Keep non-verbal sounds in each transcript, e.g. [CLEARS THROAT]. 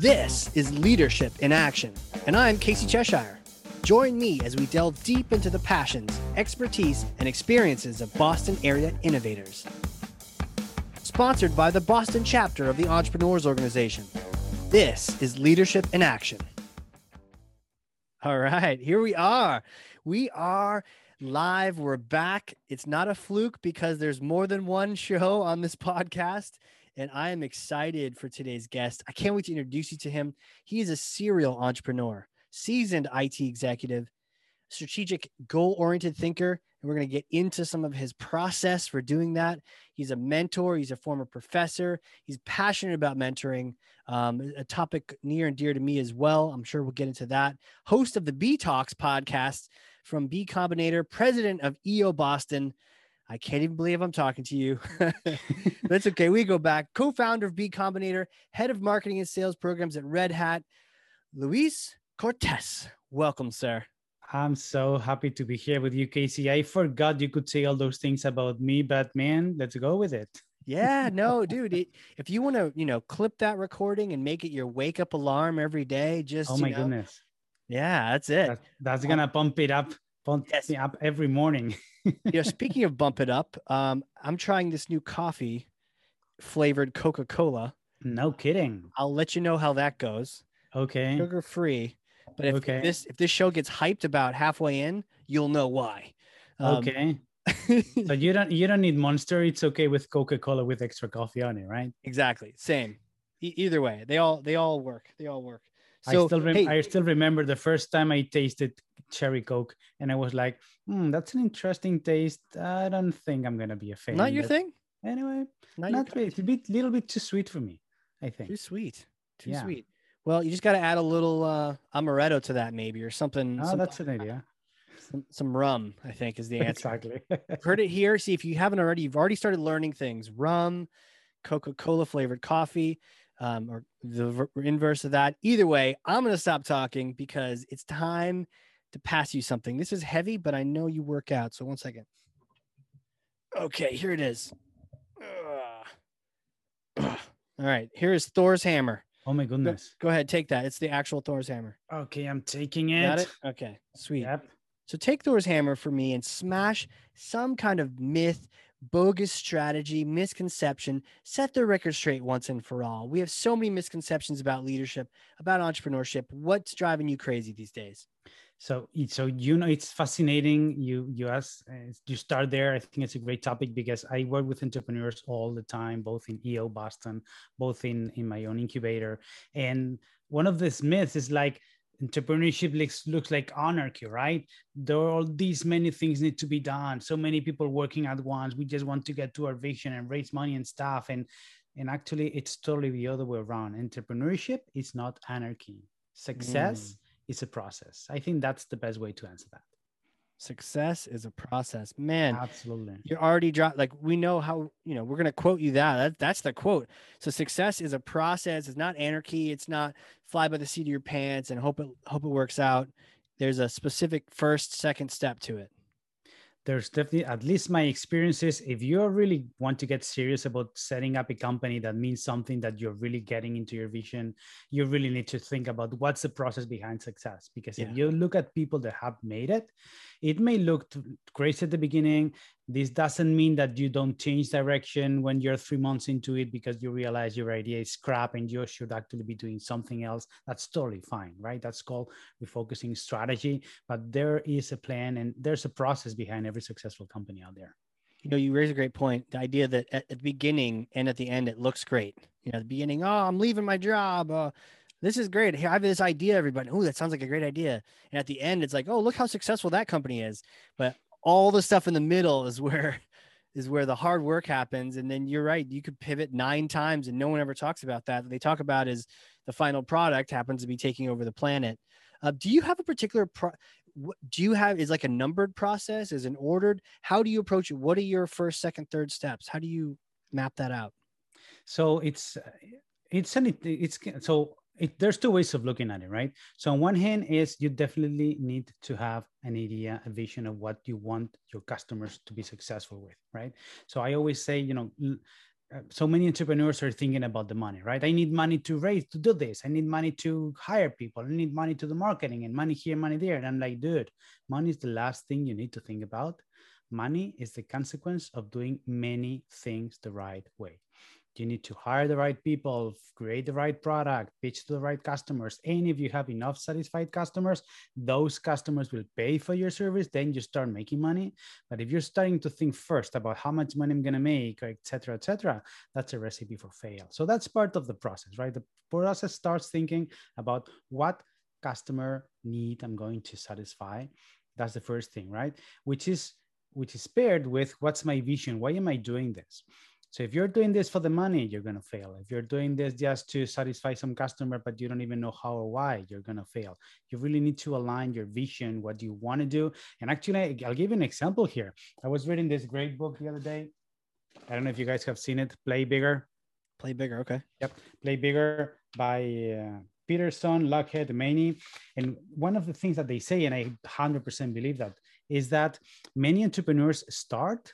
This is Leadership in Action, and I'm Casey Cheshire. Join me as we delve deep into the passions, expertise, and experiences of Boston area innovators. Sponsored by the Boston chapter of the Entrepreneurs Organization. This is Leadership in Action. All right, here we are. We are live. We're back. It's not a fluke because there's more than one show on this [LAUGHS] podcast and I am excited for today's guest. I can't wait to introduce you to him. He is a serial entrepreneur, seasoned IT executive, strategic, goal oriented thinker. And we're going to get into some of his process for doing that. He's a mentor, he's a former professor, he's passionate about mentoring, um, a topic near and dear to me as well. I'm sure we'll get into that. Host of the B Talks podcast from Bcombinator, president of EO Boston. I can't even believe I'm talking to you. [LAUGHS] [LAUGHS] That's okay. We go back. Co founder of Bcombinator, head of marketing and sales programs at Red Hat, Luis Cortes. Welcome, sir. I'm so happy to be here with you, Casey. I forgot you could say all those things about me, but man, let's go with it. yeah, [LAUGHS] no, dude. It, if you want to, you know, clip that recording and make it your wake up alarm every day, just oh my know, goodness, yeah, that's it. That, that's gonna pump it up, pump yes. it up every morning. [LAUGHS] you know, speaking of bump it up, um, I'm trying this new coffee flavored Coca Cola. No kidding. I'll let you know how that goes. Okay. Sugar free. But if okay. this if this show gets hyped about halfway in, you'll know why. Um, okay. [LAUGHS] so you don't you don't need Monster. It's okay with Coca Cola with extra coffee on it, right? Exactly. Same. E- either way, they all they all work. They all work. So, I still rem- hey, I still remember the first time I tasted cherry coke, and I was like, hmm, "That's an interesting taste. I don't think I'm gonna be a fan." Not your thing. Anyway, not, not really. It's a bit, little bit too sweet for me. I think too sweet. Too yeah. sweet. Well, you just got to add a little uh, amaretto to that, maybe, or something. Oh, some, that's an idea. Some, some rum, I think, is the answer. Exactly. Heard it here. See, if you haven't already, you've already started learning things. Rum, Coca-Cola flavored coffee um, or the inverse of that. Either way, I'm going to stop talking because it's time to pass you something. This is heavy, but I know you work out. So one second. Okay, here it is. All right, here is Thor's hammer. Oh my goodness. Go, go, ahead, take that. It's the actual Thor's hammer. Okay, I'm taking it. Got it? Okay, sweet. Yep. So take Thor's hammer for me and smash some kind of myth, bogus strategy, misconception, set the record straight once and for all. We have so many misconceptions about leadership, about entrepreneurship. What's driving you crazy these days? So, so you know, it's fascinating. You you ask, uh, you start there. I think it's a great topic because I work with entrepreneurs all the time, both in EO Boston, both in in my own incubator. And one of these myths is like entrepreneurship looks, looks like anarchy right? There are all these many things need to be done. So many people working at once. We just want to get to our vision and raise money and stuff. And and actually it's totally the other way around. Entrepreneurship is not anarchy. Success mm. is a process. I think that's the best way to answer that success is a process. Man absolutely. you're already dropped like we know how you know we're going to quote you that. that that's the quote. So success is a process it's not anarchy it's not fly by the seat of your pants and hope it hope it works out. There's a specific first second step to it. There's definitely at least my experiences if you really want to get serious about setting up a company that means something that you're really getting into your vision you really need to think about what's the process behind success. Because yeah. if you look at people that have made it it may look great at the beginning this doesn't mean that you don't change direction when you're three months into it because you realize your idea is crap and you should actually be doing something else. That's totally fine, right? That's called refocusing strategy. But there is a plan and there's a process behind every successful company out there. You know, you raise a great point. The idea that at, the beginning and at the end, it looks great. You know, the beginning, oh, I'm leaving my job. Uh, this is great. Hey, I have this idea, everybody. Oh, that sounds like a great idea. And at the end, it's like, oh, look how successful that company is. But all the stuff in the middle is where [LAUGHS] is where the hard work happens and then you're right you could pivot nine times and no one ever talks about that what they talk about is the final product happens to be taking over the planet uh, do you have a particular pro- do you have is like a numbered process is an ordered how do you approach it what are your first second third steps how do you map that out so it's it's an it's so it, there's two ways of looking at it, right? So on one hand is you definitely need to have an idea, a vision of what you want your customers to be successful with, right? So I always say, you know, uh, so many entrepreneurs are thinking about the money, right? I need money to raise to do this. I need money to hire people. I need money to do marketing and money here, money there. And I'm like, dude, money is the last thing you need to think about. Money is the consequence of doing many things the right way you need to hire the right people create the right product pitch to the right customers. And if you have enough satisfied customers those customers will pay for your service then you start making money. But if you're starting to think first about how much money i'm going to make etc etc that's a recipe for fail. So that's part of the process right? The process starts thinking about what customer need i'm going to satisfy. That's the first thing right? Which is which is paired with what's my vision? Why am i doing this so if you're doing this for the money, you're going to fail. If you're doing this just to satisfy some customer, but you don't even know how or why, you're going to fail. You really need to align your vision, what you want to do. And actually, I'll give you an example here. I was reading this great book the other day. I don't know if you guys have seen it, Play Bigger. Play Bigger, okay. Yep, Play Bigger by uh, Peterson, Lochhead, Maney. And one of the things that they say, and I 100% believe that, is that many entrepreneurs start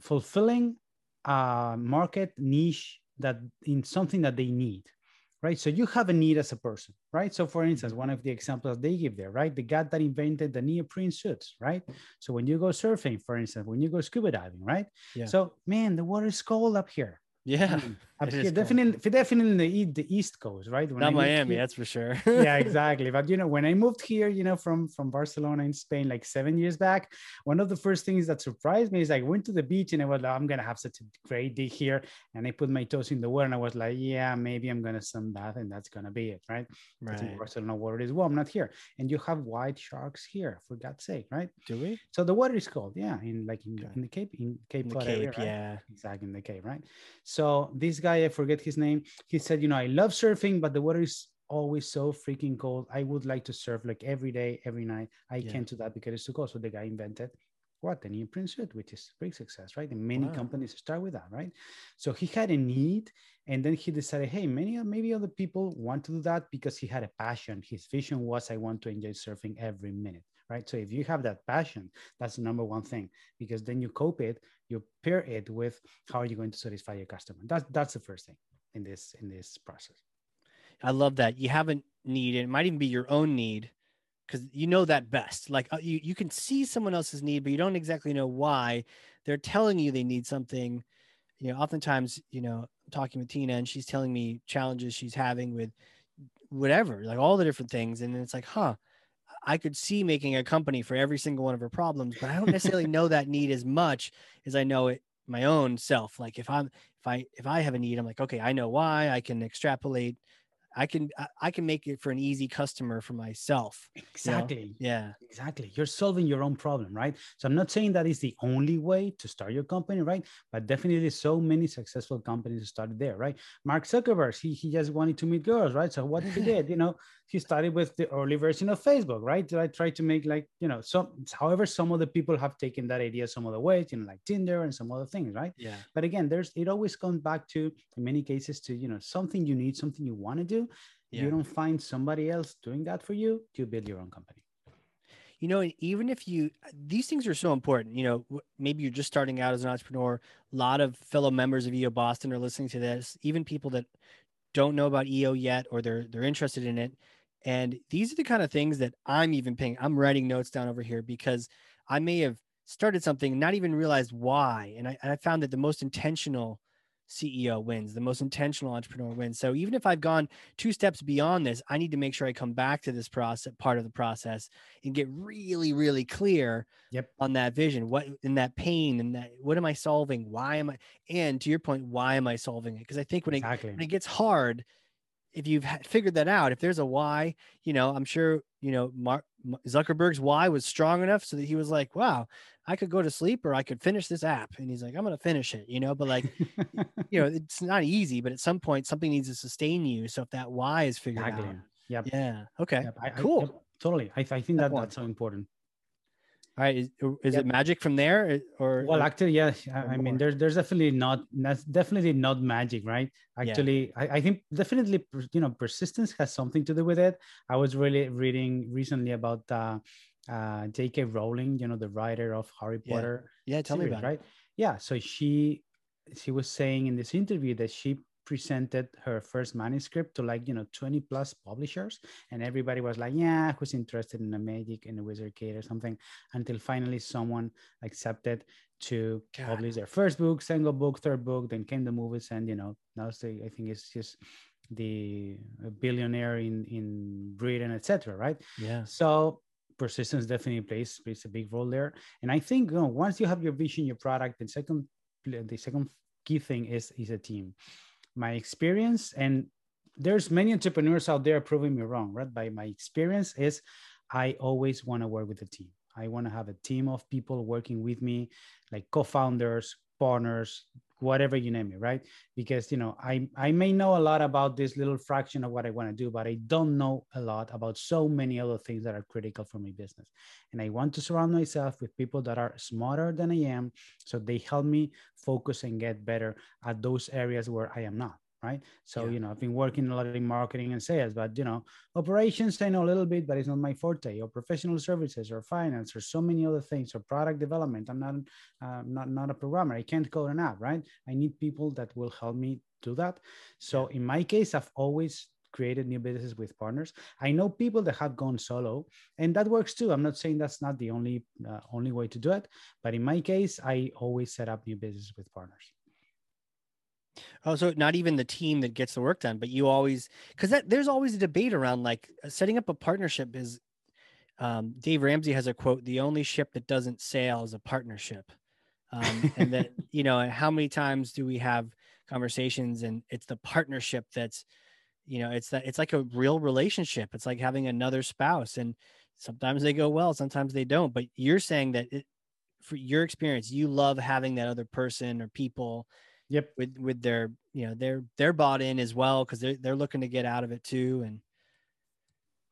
fulfilling a market niche that in something that they need right? So you have a need as a person right? So for instance one of the examples they give there right? The guy that invented the neoprene suits right? So when you go surfing for instance when you go scuba diving right? Yeah. so man the water is cold up here. Yeah, up here, definitely, definitely in the, the East Coast, right? When Not Miami, here, that's for sure. [LAUGHS] yeah, [LAUGHS] exactly. But you know, when I moved here, you know, from from Barcelona in Spain, like seven years back, one of the first things that surprised me is I went to the beach and I was like, I'm gonna have such a great day here, and I put my toes in the water and I was like, yeah, maybe I'm gonna sunbath and that's gonna be it, right? Right. In Barcelona, water is warm, not here, and you have white sharks here, for God's sake, right? Do we? So the water is cold, yeah, in like in, okay. in the Cape, in Cape, in the Cape, area, right? yeah, exactly in the Cape, right? So this guy, I forget his name, he said, you know, I love surfing, but the water is always so freaking cold. I would like to surf like every day, every night. I yeah. can't do that because it's too cold. So the guy invented what the neoprene suit, which is great success, right? And many wow. companies start with that, right? So he had a need, and then he decided, hey, many maybe other people want to do that because he had a passion. His vision was, I want to enjoy surfing every minute right? So if you have that passion, that's the number one thing because then you cope it, you pair it with how are you going to satisfy your customer. That's that's the first thing in this in this process. I love that you have a need. and It might even be your own need because you know that best. Like uh, you you can see someone else's need, but you don't exactly know why. They're telling you they need something. You know, oftentimes, you know, I'm talking with Tina and she's telling me challenges she's having with whatever, like all the different things, and it's like, huh I could see making a company for every single one of her problems, but I don't necessarily [LAUGHS] know that need as much as I know it my own self. Like if I'm if I if I have a need, I'm like, okay, I know why. I can extrapolate I can I can make it for an easy customer for myself. Exactly. You know? Yeah. Exactly. You're solving your own problem, right? So I'm not saying that is the only way to start your company, right? But definitely so many successful companies started there, right? Mark Zuckerberg, he, he just wanted to meet girls, right? So what did he did? You know, he started with the early version of Facebook, right? Did I try to make like, you know, some however, some of the people have taken that idea some other ways, you know, like Tinder and some other things, right? Yeah. But again, there's it always comes back to in many cases to, you know, something you need, something you want to do yeah. you don't find somebody else doing that for you you build your own company you know even if you these things are so important you know maybe you're just starting out as an entrepreneur a lot of fellow members of eo boston are listening to this even people that don't know about eo yet or they're they're interested in it. And these are the kind of things that i'm even paying i'm writing notes down over here because i may have started something not even realized why. And i, and I found that the most intentional CEO wins, the most intentional entrepreneur wins. So even if I've gone two steps beyond this, I need to make sure I come back to this process, part of the process, and get really, really clear yep. on that vision. What in that pain and that what am I solving? Why am I? And to your point, why am I solving it? Because I think when, exactly. it, when it gets hard, if you've figured that out, if there's a why, you know, I'm sure you know Mark Zuckerberg's why was strong enough so that he was like, wow, I could go to sleep or I could finish this app. And he's like, I'm going to finish it, you know, but like, you know, it's not easy, but at some point something needs to sustain you. So if that why is figured exactly. out. Yep. Yeah. Okay. Yep. I, cool. I, yep. Totally. I, I think that that's so important. All right. Is, is yep. it magic from there or? Well, actually, yeah. I, mean, there's, there's definitely not, that's definitely not magic, right? Actually, yeah. I, I think definitely, you know, persistence has something to do with it. I was really reading recently about, uh, uh, J.K. Rowling, you know, the writer of Harry Potter. Yeah, yeah tell series, me about right. It. Yeah, so she she was saying in this interview that she presented her first manuscript to like you know 20 plus publishers and everybody was like yeah who's interested in a magic and a wizard kid or something until finally someone accepted to God. publish their first book single book third book then came the movies and you know now say i think it's just the billionaire in in britain etc right yeah so persistence definitely plays plays a big role there. And i think you know, once you have your vision your product the second the second key thing is is a team. My experience and there's many entrepreneurs out there proving me wrong right? By my experience is i always want to work with a team. I want to have a team of people working with me like co-founders partners whatever you name it right? Because you know i i may know a lot about this little fraction of what i want to do but i don't know a lot about so many other things that are critical for my business. And i want to surround myself with people that are smarter than i am so they help me focus and get better at those areas where i am not right? So, yeah. you know, I've been working a lot in marketing and sales, but, you know, operations, I know a little bit, but it's not my forte, or professional services, or finance, or so many other things, or product development. I'm not, uh, not, not a programmer. I can't code an app, right? I need people that will help me do that. So, in my case, I've always created new businesses with partners. I know people that have gone solo, and that works too. I'm not saying that's not the only uh, only way to do it, but in my case, I always set up new businesses with partners. Oh, so not even the team that gets the work done, but you always because that there's always a debate around like uh, setting up a partnership is. Um, Dave Ramsey has a quote: "The only ship that doesn't sail is a partnership." Um, and that [LAUGHS] you know, how many times do we have conversations and it's the partnership that's, you know, it's that it's like a real relationship. It's like having another spouse, and sometimes they go well, sometimes they don't. But you're saying that it, for your experience, you love having that other person or people Yep. With with their you know they're they're bought in as well because they're they're looking to get out of it too and.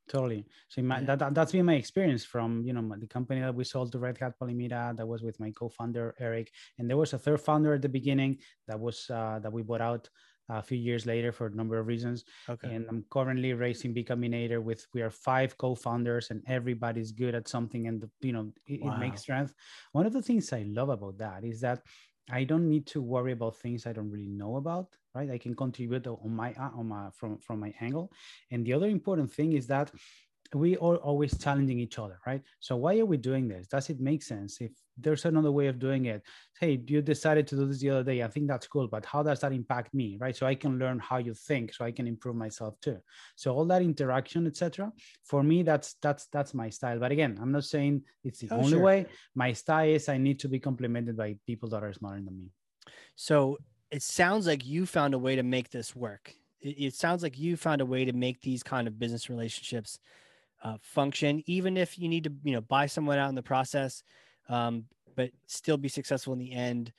Totally. So my, that, that that's been my experience from you know the company that we sold to Red Hat Polymita. That was with my co-founder Eric, and there was a third founder at the beginning that was uh, that we bought out a few years later for a number of reasons. Okay. And I'm currently racing Bcombinator with we are five co-founders and everybody's good at something and the, you know it, wow. it, makes strength. One of the things I love about that is that I don't need to worry about things I don't really know about, right? I can contribute on my uh, on my from from my angle. And the other important thing is that we are always challenging each other, right? So why are we doing this? Does it make sense? If there's another way of doing it, hey, you decided to do this the other day. I think that's cool, but how does that impact me, right? So I can learn how you think, so I can improve myself too. So all that interaction, etc. For me, that's that's that's my style. But again, I'm not saying it's the oh, only sure. way. My style is I need to be complemented by people that are smarter than me. So it sounds like you found a way to make this work. It, it sounds like you found a way to make these kind of business relationships uh, function, even if you need to, you know, buy someone out in the process, um, but still be successful in the end.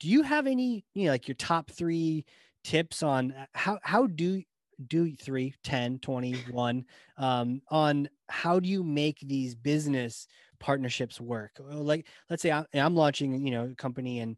Do you have any, you know, like your top three tips on uh, how, how do, do three, 10, 21, um, on how do you make these business partnerships work? Like, let's say I'm, I'm launching, you know, a company and,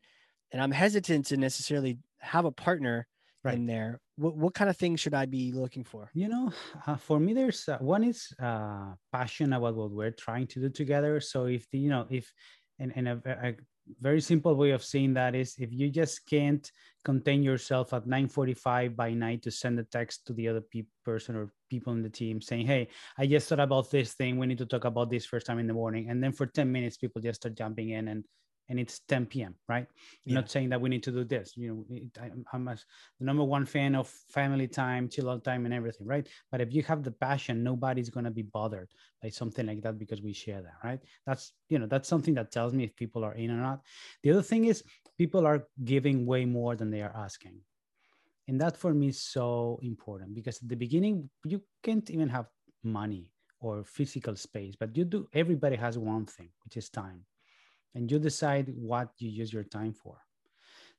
and I'm hesitant to necessarily have a partner right. in there what, what kind of things should i be looking for? You know [SIGHS] uh, for me there's uh, one is uh, passion about what we're trying to do together. So if the, you know if and, and a, a, very simple way of saying that is if you just can't contain yourself at 9.45 by night to send a text to the other pe- person or people in the team saying hey i just thought about this thing. We need to talk about this first time in the morning. And then for 10 minutes people just start jumping in and and it's 10 p.m. right? I'm yeah. not saying that we need to do this. You know, it, I, am a, the number one fan of family time, chill out time, and everything, right? But if you have the passion, nobody's gonna be bothered by something like that because we share that, right? That's you know that's something that tells me if people are in or not. The other thing is people are giving way more than they are asking. And that for me is so important because at the beginning you can't even have money or physical space, but you do everybody has one thing, which is time and you decide what you use your time for.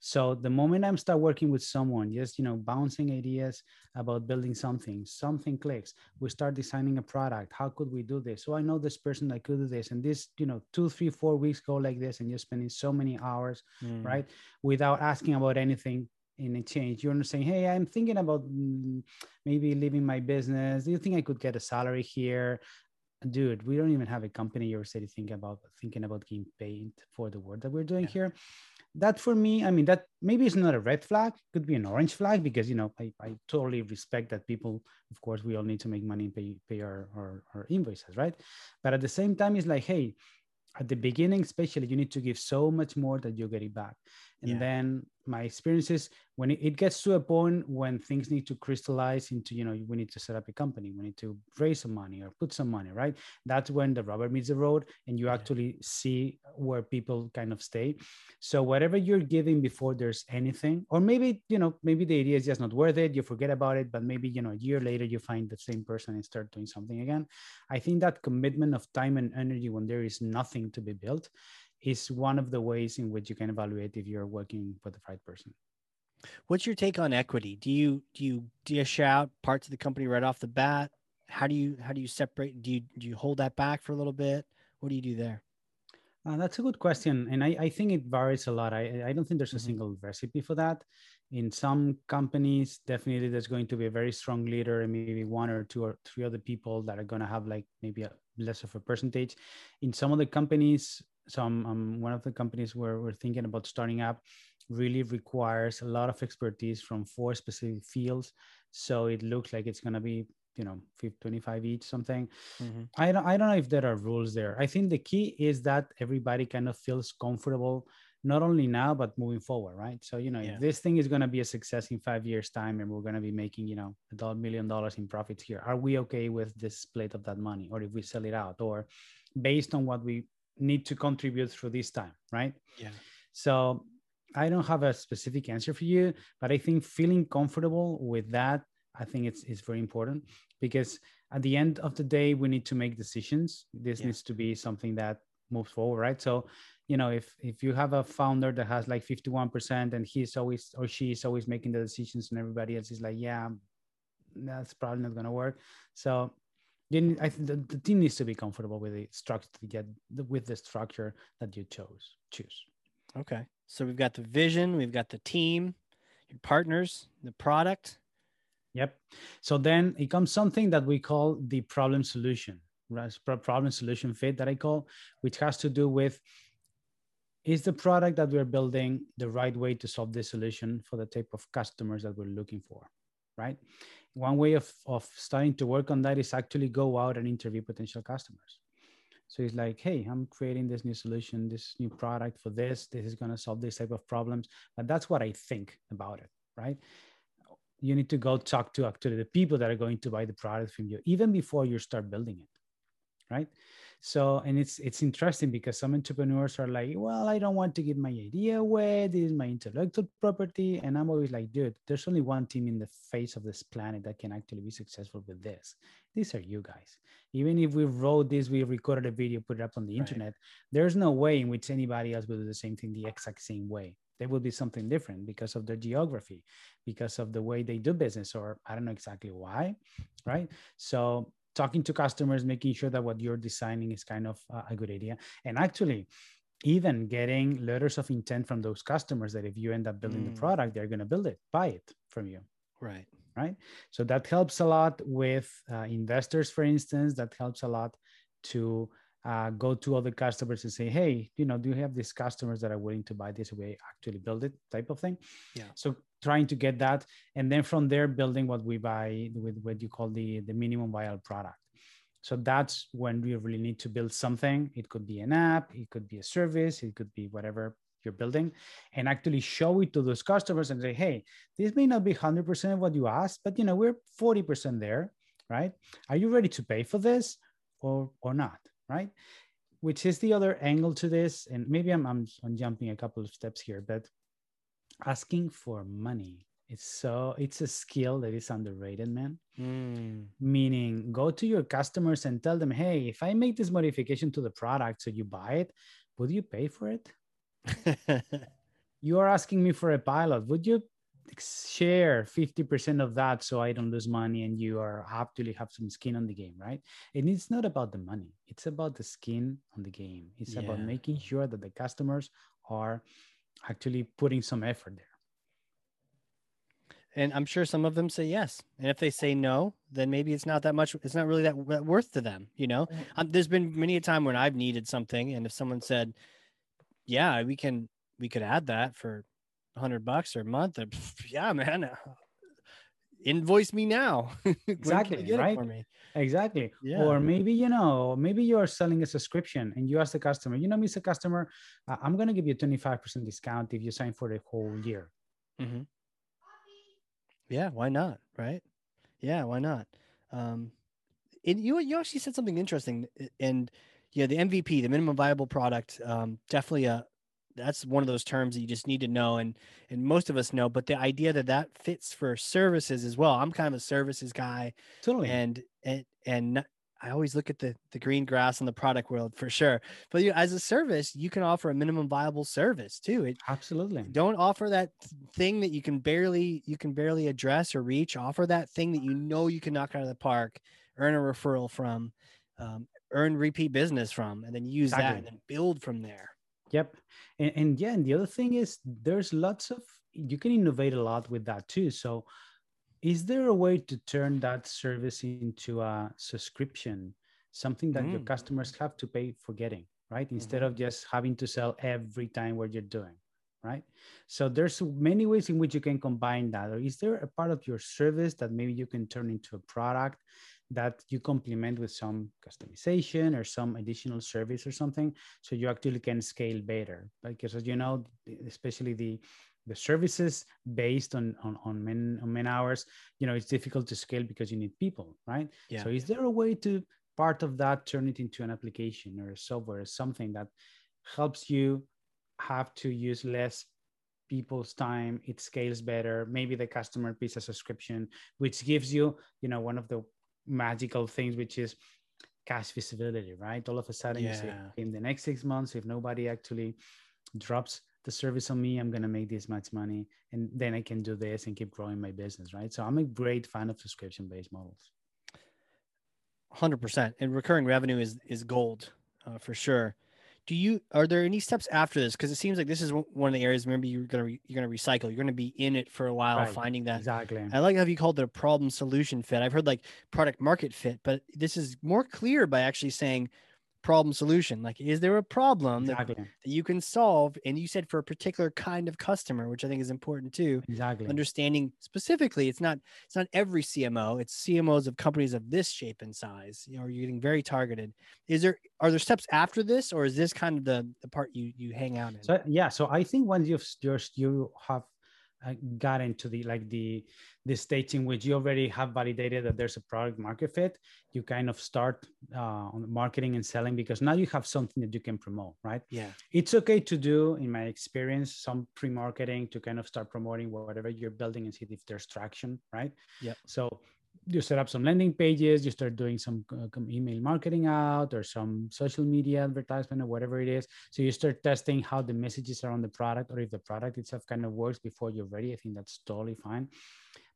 So the moment i'm start working with someone just you know bouncing ideas about building something something clicks we start designing a product how could we do this? So i know this person that could do this and this you know two three four weeks go like this and you're spending so many hours mm. right without asking about anything in exchange you're not saying hey i'm thinking about mm, maybe leaving my business. Do you think i could get a salary here dude, we don't even have a company or city thinking about thinking about getting paid for the work that we're doing yeah. here. that for me, I mean, that maybe it's not a red flag, could be an orange flag because, you know, I, I totally respect that people, of course, we all need to make money and pay, pay our, our, our invoices, right? But at the same time, it's like, hey, at the beginning, especially, you need to give so much more that you're getting back. And yeah. then my experiences when it, gets to a point when things need to crystallize into you know we need to set up a company we need to raise some money or put some money right? That's when the rubber meets the road and you actually see where people kind of stay. So whatever you're giving before there's anything or maybe you know maybe the idea is just not worth it you forget about it but maybe you know a year later you find the same person and start doing something again. I think that commitment of time and energy when there is nothing to be built is one of the ways in which you can evaluate if you're working with the right person. What's your take on equity? Do you do you dish out parts of the company right off the bat? How do you how do you separate? Do you do you hold that back for a little bit? What do you do there? Uh, that's a good question, and I, I think it varies a lot. I, I don't think there's a mm-hmm. single recipe for that. In some companies, definitely there's going to be a very strong leader and maybe one or two or three other people that are going to have like maybe a less of a percentage. In some of the companies, some um, one of the companies where we're thinking about starting up really requires a lot of expertise from four specific fields. So it looks like it's going to be you know 25 each something. Mm-hmm. i don't i don't know if there are rules there. I think the key is that everybody kind of feels comfortable not only now but moving forward right? So you know yeah. if this thing is going to be a success in five years time and we're going to be making you know a million dollars in profits here are we okay with this split of that money? Or if we sell it out? Or based on what we need to contribute through this time, right? Yeah. So I don't have a specific answer for you, but I think feeling comfortable with that, I think it's it's very important because at the end of the day, we need to make decisions. This yeah. needs to be something that moves forward, right? So, you know, if if you have a founder that has like 51% and he's always or she is always making the decisions and everybody else is like, yeah, that's probably not gonna work. So I think the, the, team needs to be comfortable with the structure to get the, with the structure that you chose choose. Okay, so we've got the vision, we've got the team, your partners, the product. Yep. So then it comes something that we call the problem solution, right? Problem solution fit that I call, which has to do with is the product that we're building the right way to solve the solution for the type of customers that we're looking for, right? one way of, of starting to work on that is actually go out and interview potential customers. So it's like, hey, I'm creating this new solution, this new product for this. This is going to solve this type of problems. But that's what I think about it, right? You need to go talk to actually the people that are going to buy the product from you, even before you start building it, right? So, and it's it's interesting because some entrepreneurs are like, well, I don't want to give my idea away. This is my intellectual property. And I'm always like, dude, there's only one team in the face of this planet that can actually be successful with this. These are you guys. Even if we wrote this, we recorded a video, put it up on the right. internet, there's no way in which anybody else will do the same thing the exact same way. There will be something different because of their geography, because of the way they do business, or I don't know exactly why, right? So talking to customers, making sure that what you're designing is kind of a good idea. And actually, even getting letters of intent from those customers that if you end up building mm. the product, they're going to build it, buy it from you. Right. Right. So that helps a lot with uh, investors, for instance, that helps a lot to uh, go to other customers and say, hey, you know, do you have these customers that are willing to buy this way, actually build it type of thing? Yeah. So trying to get that. And then from there, building what we buy with what you call the, the minimum viable product. So that's when we really need to build something. It could be an app, it could be a service, it could be whatever you're building, and actually show it to those customers and say, hey, this may not be 100% of what you asked, but you know, we're 40% there, right? Are you ready to pay for this or, or not? right? Which is the other angle to this. And maybe I'm, I'm, I'm jumping a couple of steps here, but asking for money it's so it's a skill that is underrated man mm. meaning go to your customers and tell them hey if i make this modification to the product so you buy it would you pay for it [LAUGHS] you are asking me for a pilot would you share 50% of that so I don't lose money and you are actually have some skin on the game, right? And it's not about the money, it's about the skin on the game. It's yeah. about making sure that the customers are actually putting some effort there. And I'm sure some of them say yes. And if they say no, then maybe it's not that much. It's not really that, worth to them. You know, um, there's been many a time when I've needed something, and if someone said, "Yeah, we can we could add that for 100 bucks or a month. Uh, [LAUGHS] yeah, man. Invoice me now. [LAUGHS] exactly. right. for me? Exactly. Yeah. Or maybe, you know, maybe you're selling a subscription and you ask the customer, you know, Mr. Customer, I'm going to give you a 25% discount if you sign for the whole year. Mm-hmm. Yeah. Why not? Right. Yeah. Why not? Um, and you, you actually said something interesting and yeah, the MVP, the minimum viable product, um, definitely a, that's one of those terms that you just need to know and and most of us know but the idea that that fits for services as well i'm kind of a services guy totally. and and and i always look at the the green grass in the product world for sure but you as a service you can offer a minimum viable service too it absolutely. don't offer that thing that you can barely you can barely address or reach offer that thing that you know you can knock out of the park earn a referral from um, earn repeat business from and then use exactly. that and then build from there Yep. And, and yeah, and the other thing is there's lots of you can innovate a lot with that too. So is there a way to turn that service into a subscription, something that mm. your customers have to pay for getting, right? Instead mm-hmm. of just having to sell every time what you're doing, right? So there's many ways in which you can combine that. Or is there a part of your service that maybe you can turn into a product that you complement with some customization or some additional service or something so you actually can scale better because as you know especially the the services based on on, on men on men hours you know it's difficult to scale because you need people right yeah. so is there a way to part of that turn it into an application or a software or something that helps you have to use less people's time it scales better maybe the customer pays a subscription which gives you you know one of the magical things, which is cash visibility, right? All of a sudden, yeah. you say, in the next six months, if nobody actually drops the service on me, I'm going to make this much money. And then I can do this and keep growing my business, right? So I'm a great fan of subscription based models. 100%. And recurring revenue is, is gold uh, for sure do you are there any steps after this because it seems like this is one of the areas remember you're gonna re, you're gonna recycle you're gonna be in it for a while right. finding that exactly i like how you called it a problem solution fit i've heard like product market fit but this is more clear by actually saying problem solution? Like is there a problem exactly. that, that, you can solve? And you said for a particular kind of customer which i think is important too. Exactly. Understanding specifically it's not it's not every cmo it's cmos of companies of this shape and size you know you're getting very targeted. Is there are there steps after this or is this kind of the the part you you hang out in? So yeah so i think once you've just you have got into the like the the stage in which you already have validated that there's a product market fit you kind of start uh, on marketing and selling because now you have something that you can promote right? Yeah. It's okay to do in my experience some pre-marketing to kind of start promoting whatever you're building and see if there's traction right? Yeah so you set up some landing pages, you start doing some uh, email marketing out or some social media advertisement or whatever it is. So you start testing how the messages are on the product or if the product itself kind of works before you're ready. I think that's totally fine.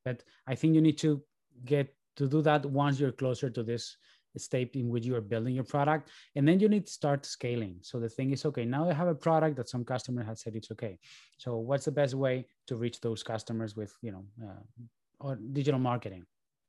But I think you need to get to do that once you're closer to this state in which you are building your product and then you need to start scaling so the thing is okay now i have a product that some customer has said it's okay so what's the best way to reach those customers with you know uh, or digital marketing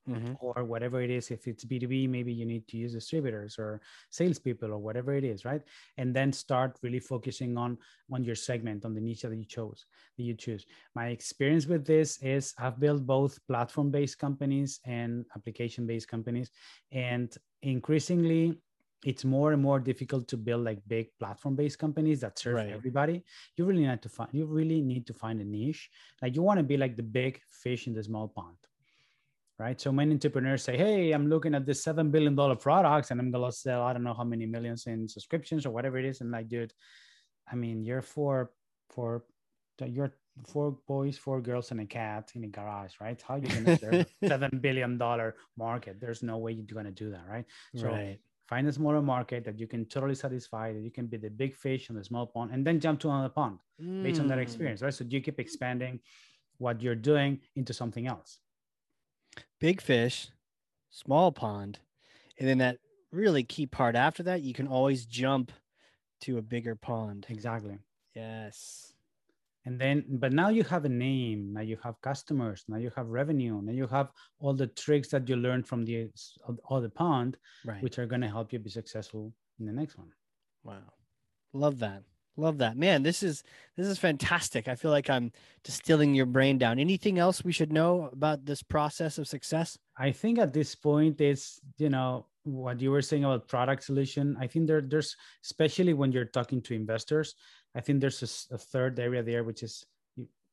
mm-hmm. or whatever it is. If it's B2B, maybe you need to use distributors or salespeople or whatever it is, right? And then start really focusing on on your segment, on the niche that you chose, that you choose. My experience with this is I've built both platform-based companies and application-based companies. And increasingly it's more and more difficult to build like big platform-based companies that serve right. everybody. You really need to find you really need to find a niche. Like you want to be like the big fish in the small pond right? So many entrepreneurs say, "Hey, I'm looking at this seven billion dollar products, and I'm gonna sell I don't know how many millions in subscriptions or whatever it is." And like, dude, I mean, you're four, four, you're four boys, four girls, and a cat in a garage, right? How are you gonna serve [LAUGHS] seven billion dollar market? There's no way you're gonna do that, right? So right. find a smaller market that you can totally satisfy, that you can be the big fish in the small pond, and then jump to another pond mm. based on that experience, right? So you keep expanding what you're doing into something else big fish, small pond, and then that really key part after that, you can always jump to a bigger pond. Exactly. Yes. And then, but now you have a name, now you have customers, now you have revenue, now you have all the tricks that you learned from the other pond, right. which are going to help you be successful in the next one. Wow. Love that. Love that. Man, this is this is fantastic. I feel like I'm distilling your brain down. Anything else we should know about this process of success? I think at this point it's, you know, what you were saying about product solution. I think there there's especially when you're talking to investors, I think there's a, a third area there which is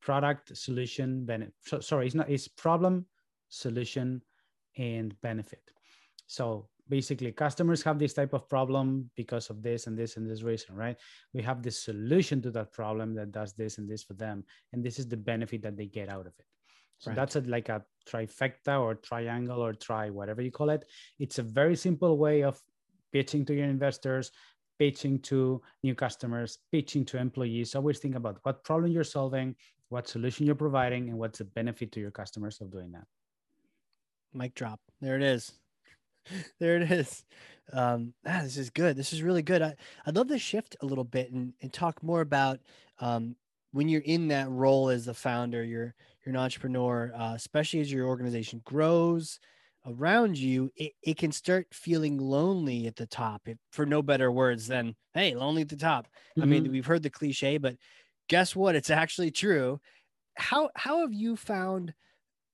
product solution benefit. So, sorry, it's not it's problem, solution and benefit. So basically customers have this type of problem because of this and this and this reason right? We have the solution to that problem that does this and this for them and this is the benefit that they get out of it. So right. that's a, like a trifecta or triangle or try whatever you call it. It's a very simple way of pitching to your investors pitching to new customers pitching to employees. Always think about what problem you're solving what solution you're providing and what's the benefit to your customers of doing that. Mic drop. There it is [LAUGHS] there it is. Um, ah, this is good. This is really good. I, I'd love to shift a little bit and, and talk more about um, when you're in that role as the founder, you're you're an entrepreneur, uh, especially as your organization grows around you, it, it can start feeling lonely at the top. If, for no better words than "Hey, lonely at the top." Mm-hmm. I mean, mm-hmm. we've heard the cliche, but guess what? It's actually true. How how have you found?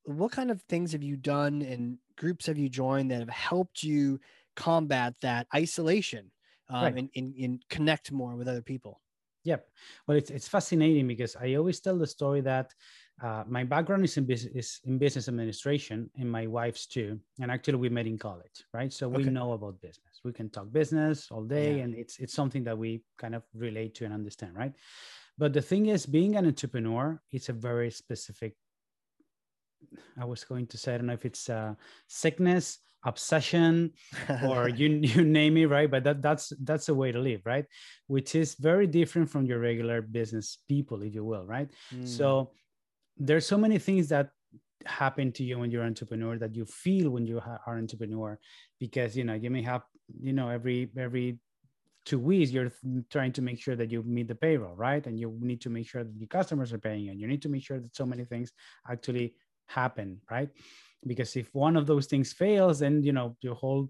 What kind of things have you done and groups have you joined that have helped you combat that isolation um, right. and, and, and connect more with other people? Yep. Well, it's, it's fascinating because I always tell the story that uh, my background is in business is in business administration, and my wife's too. And actually, we met in college, right? So we okay. know about business. We can talk business all day, yeah. and it's it's something that we kind of relate to and understand, right? But the thing is, being an entrepreneur, it's a very specific I was going to say, I don't know if it's uh, sickness, obsession, [LAUGHS] or you you name it, right? But that that's that's a way to live, right? Which is very different from your regular business people, if you will, right? Mm. So there's so many things that happen to you when you're an entrepreneur that you feel when you are an entrepreneur because you know you may have you know every every two weeks you're trying to make sure that you meet the payroll right and you need to make sure that your customers are paying and you need to make sure that so many things actually happen right? Because if one of those things fails then you know your whole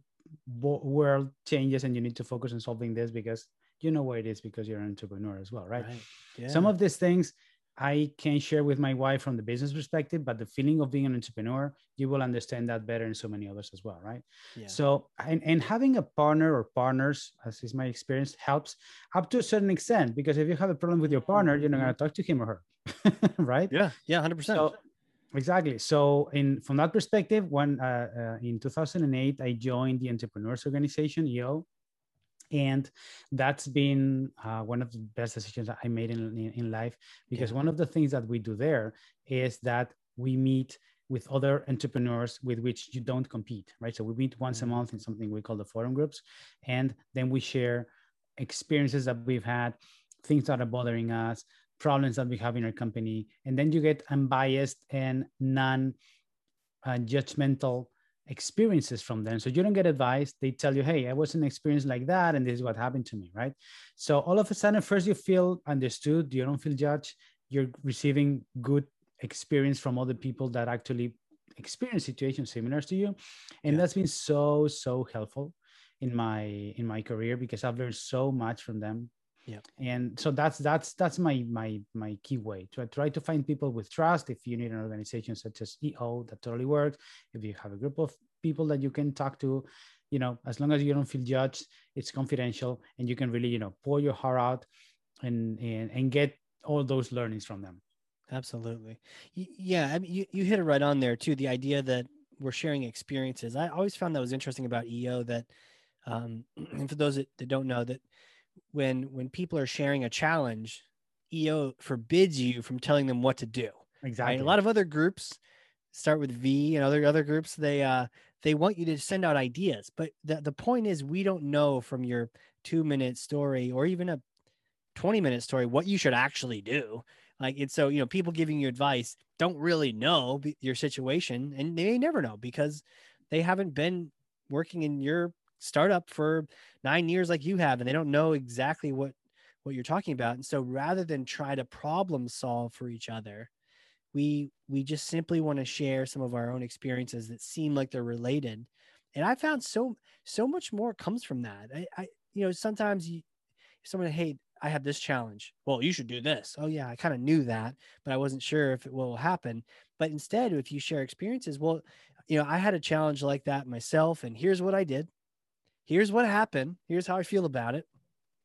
world changes and you need to focus on solving this because you know where it is because you're an entrepreneur as well right, right. Yeah. some of these things i can share with my wife from the business perspective but the feeling of being an entrepreneur you will understand that better and so many others as well right? Yeah. so and, and having a partner or partners as is my experience helps up to a certain extent because if you have a problem with your partner you're not going to mm-hmm. talk to him or her [LAUGHS] right? Yeah. Yeah 100% so, Exactly. So, in from that perspective, when uh, uh, in 2008 I joined the Entrepreneurs Organization (EO), and that's been uh, one of the best decisions I made in in, in life because yeah. one of the things that we do there is that we meet with other entrepreneurs with which you don't compete, right? So we meet once mm-hmm. a month in something we call the forum groups, and then we share experiences that we've had, things that are bothering us, problems that we have in our company. And then you get unbiased and non judgmental experiences from them. So you don't get advice. They tell you hey i was an experience like that and this is what happened to me right? So all of a sudden first you feel understood. You don't feel judged. You're receiving good experience from other people that actually experience situations similar to you. And yeah. that's been so so helpful in my in my career because i've learned so much from them yeah. And so that's that's that's my my my key way. To try to find people with trust. If you need an organization such as eo that totally works. If you have a group of people that you can talk to you know as long as you don't feel judged it's confidential and you can really you know pour your heart out and and, and get all those learnings from them. Absolutely. Yeah I mean, you, you hit it right on there too the idea that we're sharing experiences. I always found that was interesting about eo that um, [CLEARS THROAT] and for those that, that don't know that when when people are sharing a challenge, EO forbids you from telling them what to do. Exactly. Right? A lot of other groups start with V and other other groups they uh they want you to send out ideas, but the the point is we don't know from your 2 minute story or even a 20 minute story what you should actually do. Like it's so, you know, people giving you advice don't really know your situation and they never know because they haven't been working in your startup for nine years like you have and they don't know exactly what what you're talking about and so rather than try to problem solve for each other we we just simply want to share some of our own experiences that seem like they're related and i found so so much more comes from that i, I you know sometimes you someone hey I have this challenge. Well, you should do this. Oh yeah, I kind of knew that, but I wasn't sure if it will happen. But instead, if you share experiences, well, you know, I had a challenge like that myself, and here's what I did. Here's what happened. Here's how I feel about it.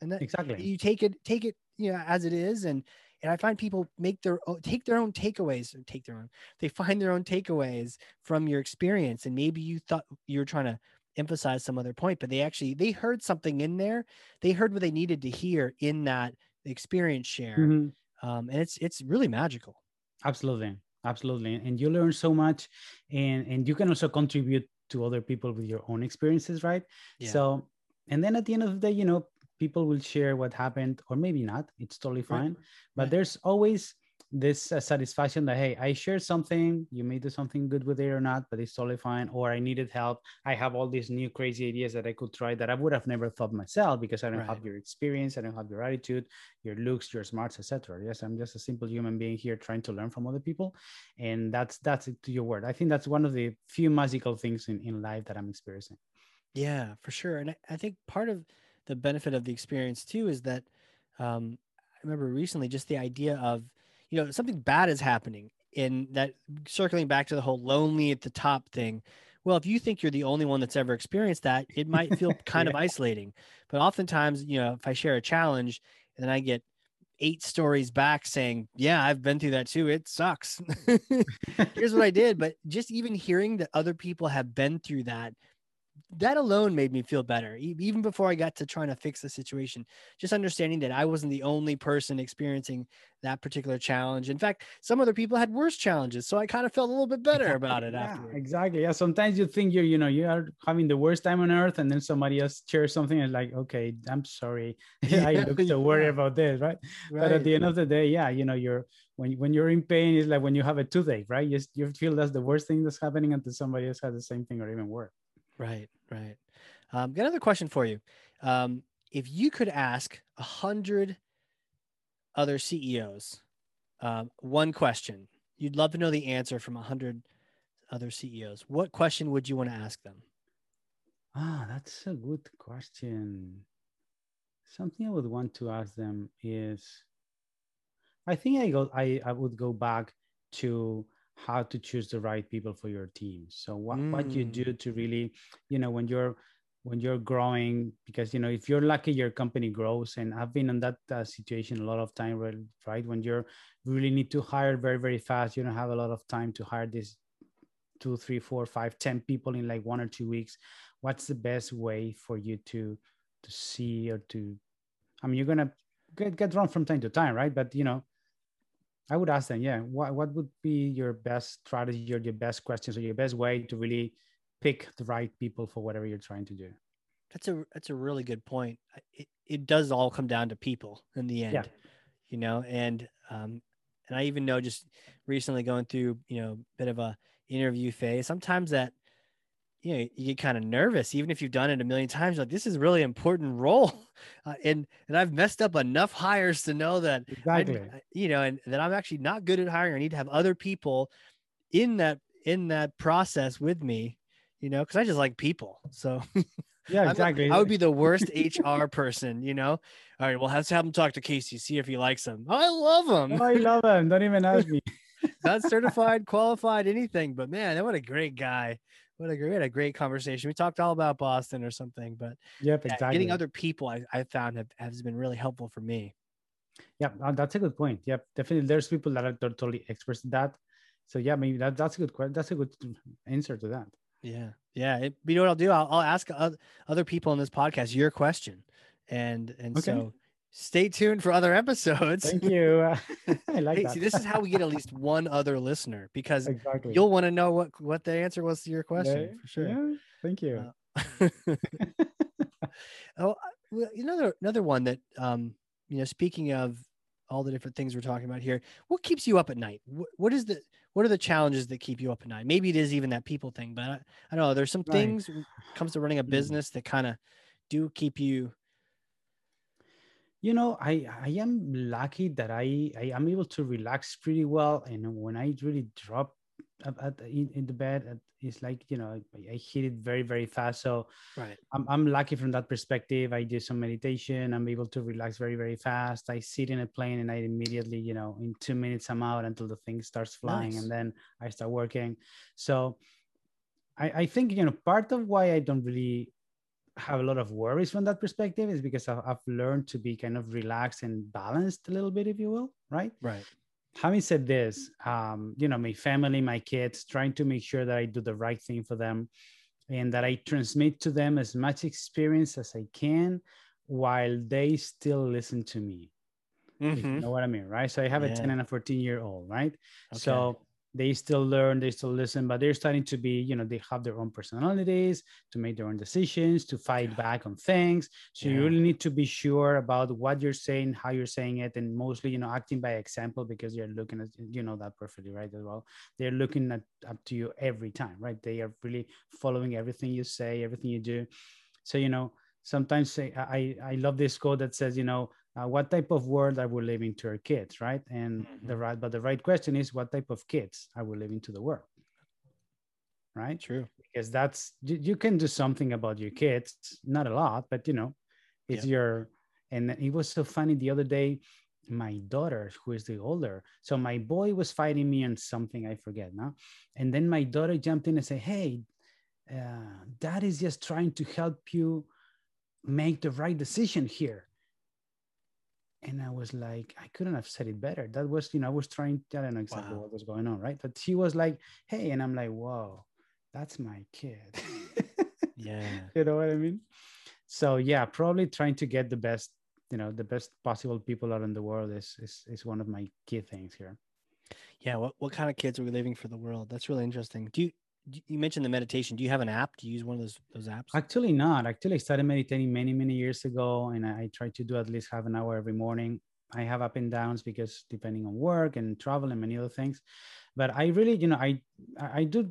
And that exactly you take it, take it, you know, as it is. And and I find people make their own, take their own takeaways take their own, they find their own takeaways from your experience. And maybe you thought you were trying to emphasize some other point, but they actually they heard something in there. They heard what they needed to hear in that experience share. Mm-hmm. Um, and it's it's really magical. Absolutely absolutely and you learn so much and and you can also contribute to other people with your own experiences right yeah. so and then at the end of the day you know people will share what happened or maybe not it's totally fine right. but right. there's always this uh, satisfaction that hey i shared something you may do something good with it or not but it's totally fine or i needed help. I have all these new crazy ideas that i could try that i would have never thought myself because i don't right. have your experience i don't have your attitude your looks your smarts etc yes i'm just a simple human being here trying to learn from other people and that's that's it to your word. I think that's one of the few magical things in, in life that i'm experiencing. Yeah for sure and I, I think part of the benefit of the experience too is that um, i remember recently just the idea of you know something bad is happening in that circling back to the whole lonely at the top thing. Well if you think you're the only one that's ever experienced that it might feel [LAUGHS] kind yeah. of isolating. But oftentimes you know if i share a challenge and then i get eight stories back saying yeah i've been through that too. It sucks. [LAUGHS] Here's what i did. [LAUGHS] But just even hearing that other people have been through that that alone made me feel better even before i got to trying to fix the situation just understanding that i wasn't the only person experiencing that particular challenge. In fact some other people had worse challenges so i kind of felt a little bit [LAUGHS] better about it yeah, exactly yeah sometimes you think you're you know you are having the worst time on earth and then somebody else shares something and like okay i'm sorry [LAUGHS] [LAUGHS] i look so worried about this right? right? but at the end of the day yeah you know you're when, when you're in pain it's like when you have a toothache right? You, you feel that's the worst thing that's happening until somebody else has the same thing or even worse Right, right. Um, got another question for you. Um, if you could ask a hundred other CEOs um, one question, you'd love to know the answer from a hundred other CEOs. What question would you want to ask them? Ah, that's a good question. Something I would want to ask them is, I think I go, I, I would go back to how to choose the right people for your team so what, mm. what you do mm. to really you know when you're when you're growing because you know if you're lucky your company grows and i've been in that uh, situation a lot of time right when you're really need to hire very very fast you don't have a lot of time to hire these two three four five ten people in like one or two weeks what's the best way for you to to see or to i mean you're gonna get, get wrong from time to time right but you know I would ask them, yeah, what, what would be your best strategy or your best questions or your best way to really pick the right people for whatever you're trying to do? That's a that's a really good point. It, it does all come down to people in the end, yeah. you know, and um, and I even know just recently going through you know a bit of a interview phase. Sometimes that you know you get kind of nervous even if you've done it a million times like this is a really important role [LAUGHS] uh, and and i've messed up enough hires to know that exactly. I, you know and that i'm actually not good at hiring. I need to have other people in that in that process with me you know because i just like people so [LAUGHS] yeah exactly. I would be the worst [LAUGHS] hr person you know? All right well let's have him talk to casey see if he likes him oh, i love him oh, i love him don't even ask me. Not certified qualified anything but man what a great guy what a great, had a great conversation. We talked all about Boston or something, but yep, yeah, exactly. Getting other people, I, I found have, has been really helpful for me. Yeah, uh, that's a good point. Yep, definitely. There's people that are totally experts in that. So yeah, maybe that, that's a good question. That's a good [CLEARS THROAT] answer to that. Yeah, yeah. It, you know what I'll do? I'll, I'll ask other people in this podcast your question, and and okay. so stay tuned for other episodes. Thank you. [LAUGHS] I like hey, that. See, this is how we get at least [LAUGHS] one other listener because exactly. you'll want to know what what the answer was to your question yeah, for sure. Yeah, thank you. Uh, [LAUGHS] oh, another another one that um you know speaking of all the different things we're talking about here, what keeps you up at night? what, what is the what are the challenges that keep you up at night? Maybe it is even that people thing, but I, I don't know. There's some right. things comes to running a mm. business that kind of do keep you you know i i am lucky that i i am able to relax pretty well and when i really drop at, at, in, in the bed uh, it's like you know I, I hit it very very fast. So right. I'm, I'm lucky from that perspective. I do some meditation. I'm able to relax very very fast. I sit in a plane and i immediately you know in two minutes i'm out until the thing starts flying nice. and then i start working. So I, I think you know part of why i don't really have a lot of worries from that perspective is because I've, learned to be kind of relaxed and balanced a little bit if you will right right having said this, um, you know, my family, my kids, trying to make sure that I do the right thing for them and that I transmit to them as much experience as I can while they still listen to me. Mm-hmm. You know what I mean, right? So I have yeah. a 10 and a 14 year old, right? Okay. So they still learn they still listen but they're starting to be you know they have their own personalities to make their own decisions to fight yeah. back on things so yeah. you really need to be sure about what you're saying how you're saying it and mostly you know acting by example because you're looking at you know that perfectly right as well they're looking at up to you every time right they are really following everything you say everything you do so you know sometimes say i i love this quote that says you know uh, what type of world are we leaving to our kids right? And mm-hmm. the right but the right question is what type of kids are we leaving to the world right? True. Because that's you, you can do something about your kids not a lot but you know it's your and it was so funny the other day my daughter who is the older so my boy was fighting me on something i forget now and then my daughter jumped in and said hey uh, dad is just trying to help you make the right decision here and I was like, I couldn't have said it better. That was, you know, I was trying, I don't know exactly wow. what was going on, right? But she was like, hey, and I'm like, whoa, that's my kid. [LAUGHS] yeah. You know what I mean? So yeah, probably trying to get the best, you know, the best possible people out in the world is is, is one of my key things here. Yeah. What, what kind of kids are we leaving for the world? That's really interesting. Do you you mentioned the meditation. Do you have an app? Do you use one of those those apps? Actually, not. Actually, I started meditating many many years ago, and I, I try to do at least half an hour every morning. I have up and downs because depending on work and travel and many other things, but I really, you know, I I do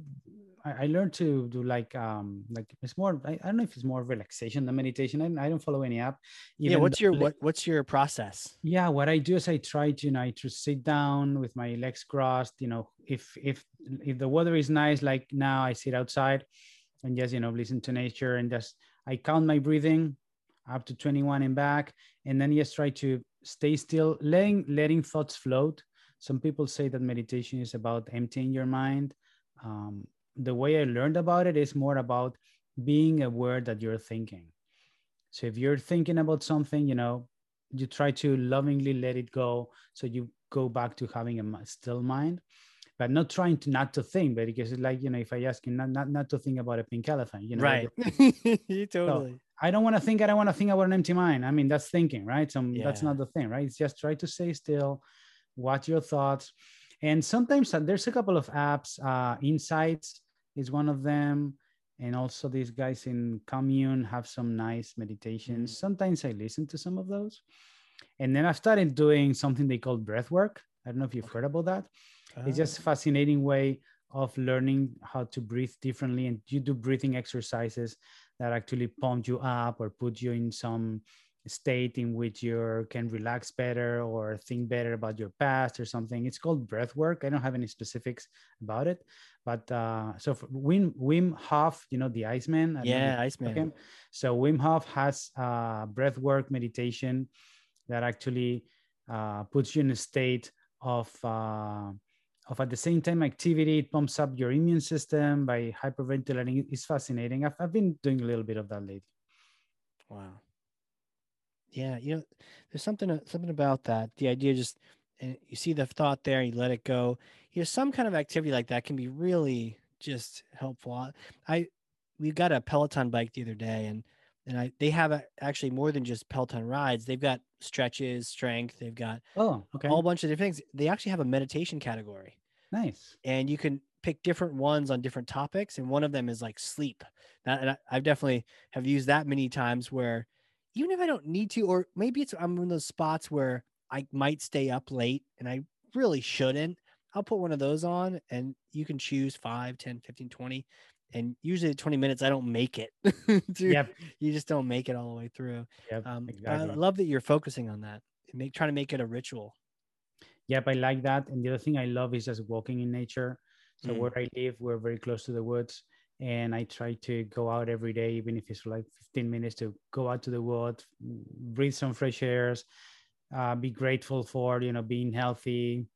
I, I learned to do like um like it's more I, I don't know if it's more relaxation than meditation. I, I don't follow any app. yeah, what's your what what's your process? Yeah, what I do is I try to you know I to sit down with my legs crossed. You know, if if if the weather is nice, like now I sit outside and just you know listen to nature and just I count my breathing up to 21 and back and then just try to stay still letting letting thoughts float some people say that meditation is about emptying your mind um, the way I learned about it is more about being aware that you're thinking. So if you're thinking about something, you know, you try to lovingly let it go. So you go back to having a still mind, but not trying to not to think, but because it's like, you know, if I ask you not, not, not to think about a pink elephant, you know, right. [LAUGHS] totally. So I don't want to think, I don't want to think about an empty mind. I mean, that's thinking, right? So yeah. that's not the thing, right? It's just try to stay still, watch your thoughts. And sometimes uh, there's a couple of apps, uh, insights is one of them and also these guys in commune have some nice meditations mm. sometimes i listen to some of those and then i started doing something they call breath work i don't know if you've heard about that it's just a ah. fascinating way of learning how to breathe differently and you do breathing exercises that actually pump you up or put you in some state in which you can relax better or think better about your past or something. It's called breath work. I don't have any specifics about it, but uh, so Wim Wim Hof, you know the Iceman. Yeah, Iceman. So Wim Hof has uh, breath work meditation that actually uh, puts you in a state of uh, of at the same time activity. It pumps up your immune system by hyperventilating. It's fascinating. I've, I've been doing a little bit of that lately. Wow. Yeah, you know, there's something uh, something about that. The idea just and you see the thought there, you let it go. You know, some kind of activity like that can be really just helpful. I we got a Peloton bike the other day, and and I they have a, actually more than just Peloton rides. They've got stretches, strength. They've got oh okay, a whole bunch of different things. They actually have a meditation category. Nice. And you can pick different ones on different topics, and one of them is like sleep. Now, and I, I've definitely have used that many times where even if I don't need to, or maybe it's I'm in those spots where I might stay up late and I really shouldn't. I'll put one of those on and you can choose 5, 10, 15, 20. And usually 20 minutes, I don't make it. [LAUGHS] yep. You just don't make it all the way through. Yep, um, exactly. I love that you're focusing on that. Make trying to make it a ritual. Yep, I like that. And the other thing I love is just walking in nature. So Mm. where I live, we're very close to the woods, and I try to go out every day, even if it's like 15 minutes, to go out to the woods, breathe some fresh airs, uh, be grateful for you know being healthy,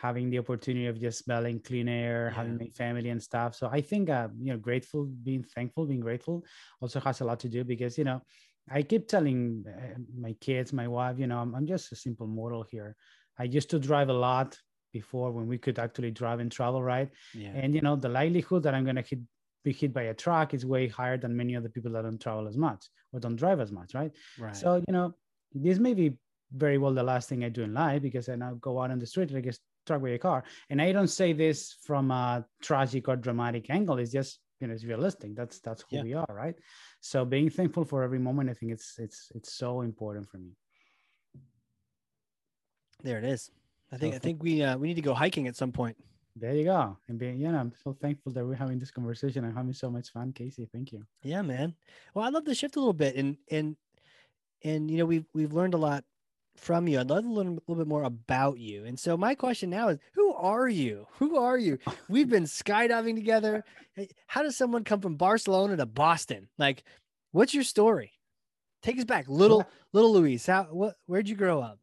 having the opportunity of just smelling clean air, having my family and stuff. So I think uh, you know, grateful, being thankful, being grateful, also has a lot to do because you know, I keep telling uh, my kids, my wife, you know, I'm, I'm just a simple mortal here. I used to drive a lot before when we could actually drive and travel, right? Yeah. And you know, the likelihood that I'm gonna hit be hit by a truck is way higher than many other people that don't travel as much or don't drive as much, right? right. So, you know, this may be very well the last thing I do in life because I now go out on the street and I get struck by a car. And I don't say this from a tragic or dramatic angle. It's just, you know, it's realistic. That's that's who Yeah. we are, right? So being thankful for every moment, I think it's it's it's so important for me. there it is. I think I think we uh, we need to go hiking at some point. There you go. And being, yeah, I'm so thankful that we're having this conversation. I'm having so much fun, Casey. Thank you. Yeah, man. Well, I'd love to shift a little bit and and and you know we've we've learned a lot from you. I'd love to learn a little bit more about you. And so my question now is, who are you? [LAUGHS] Who are you? We've been skydiving together. [LAUGHS] How does someone come from Barcelona to Boston? Like, what's your story? Take us back, little little Luis. How what? Where'd you grow up?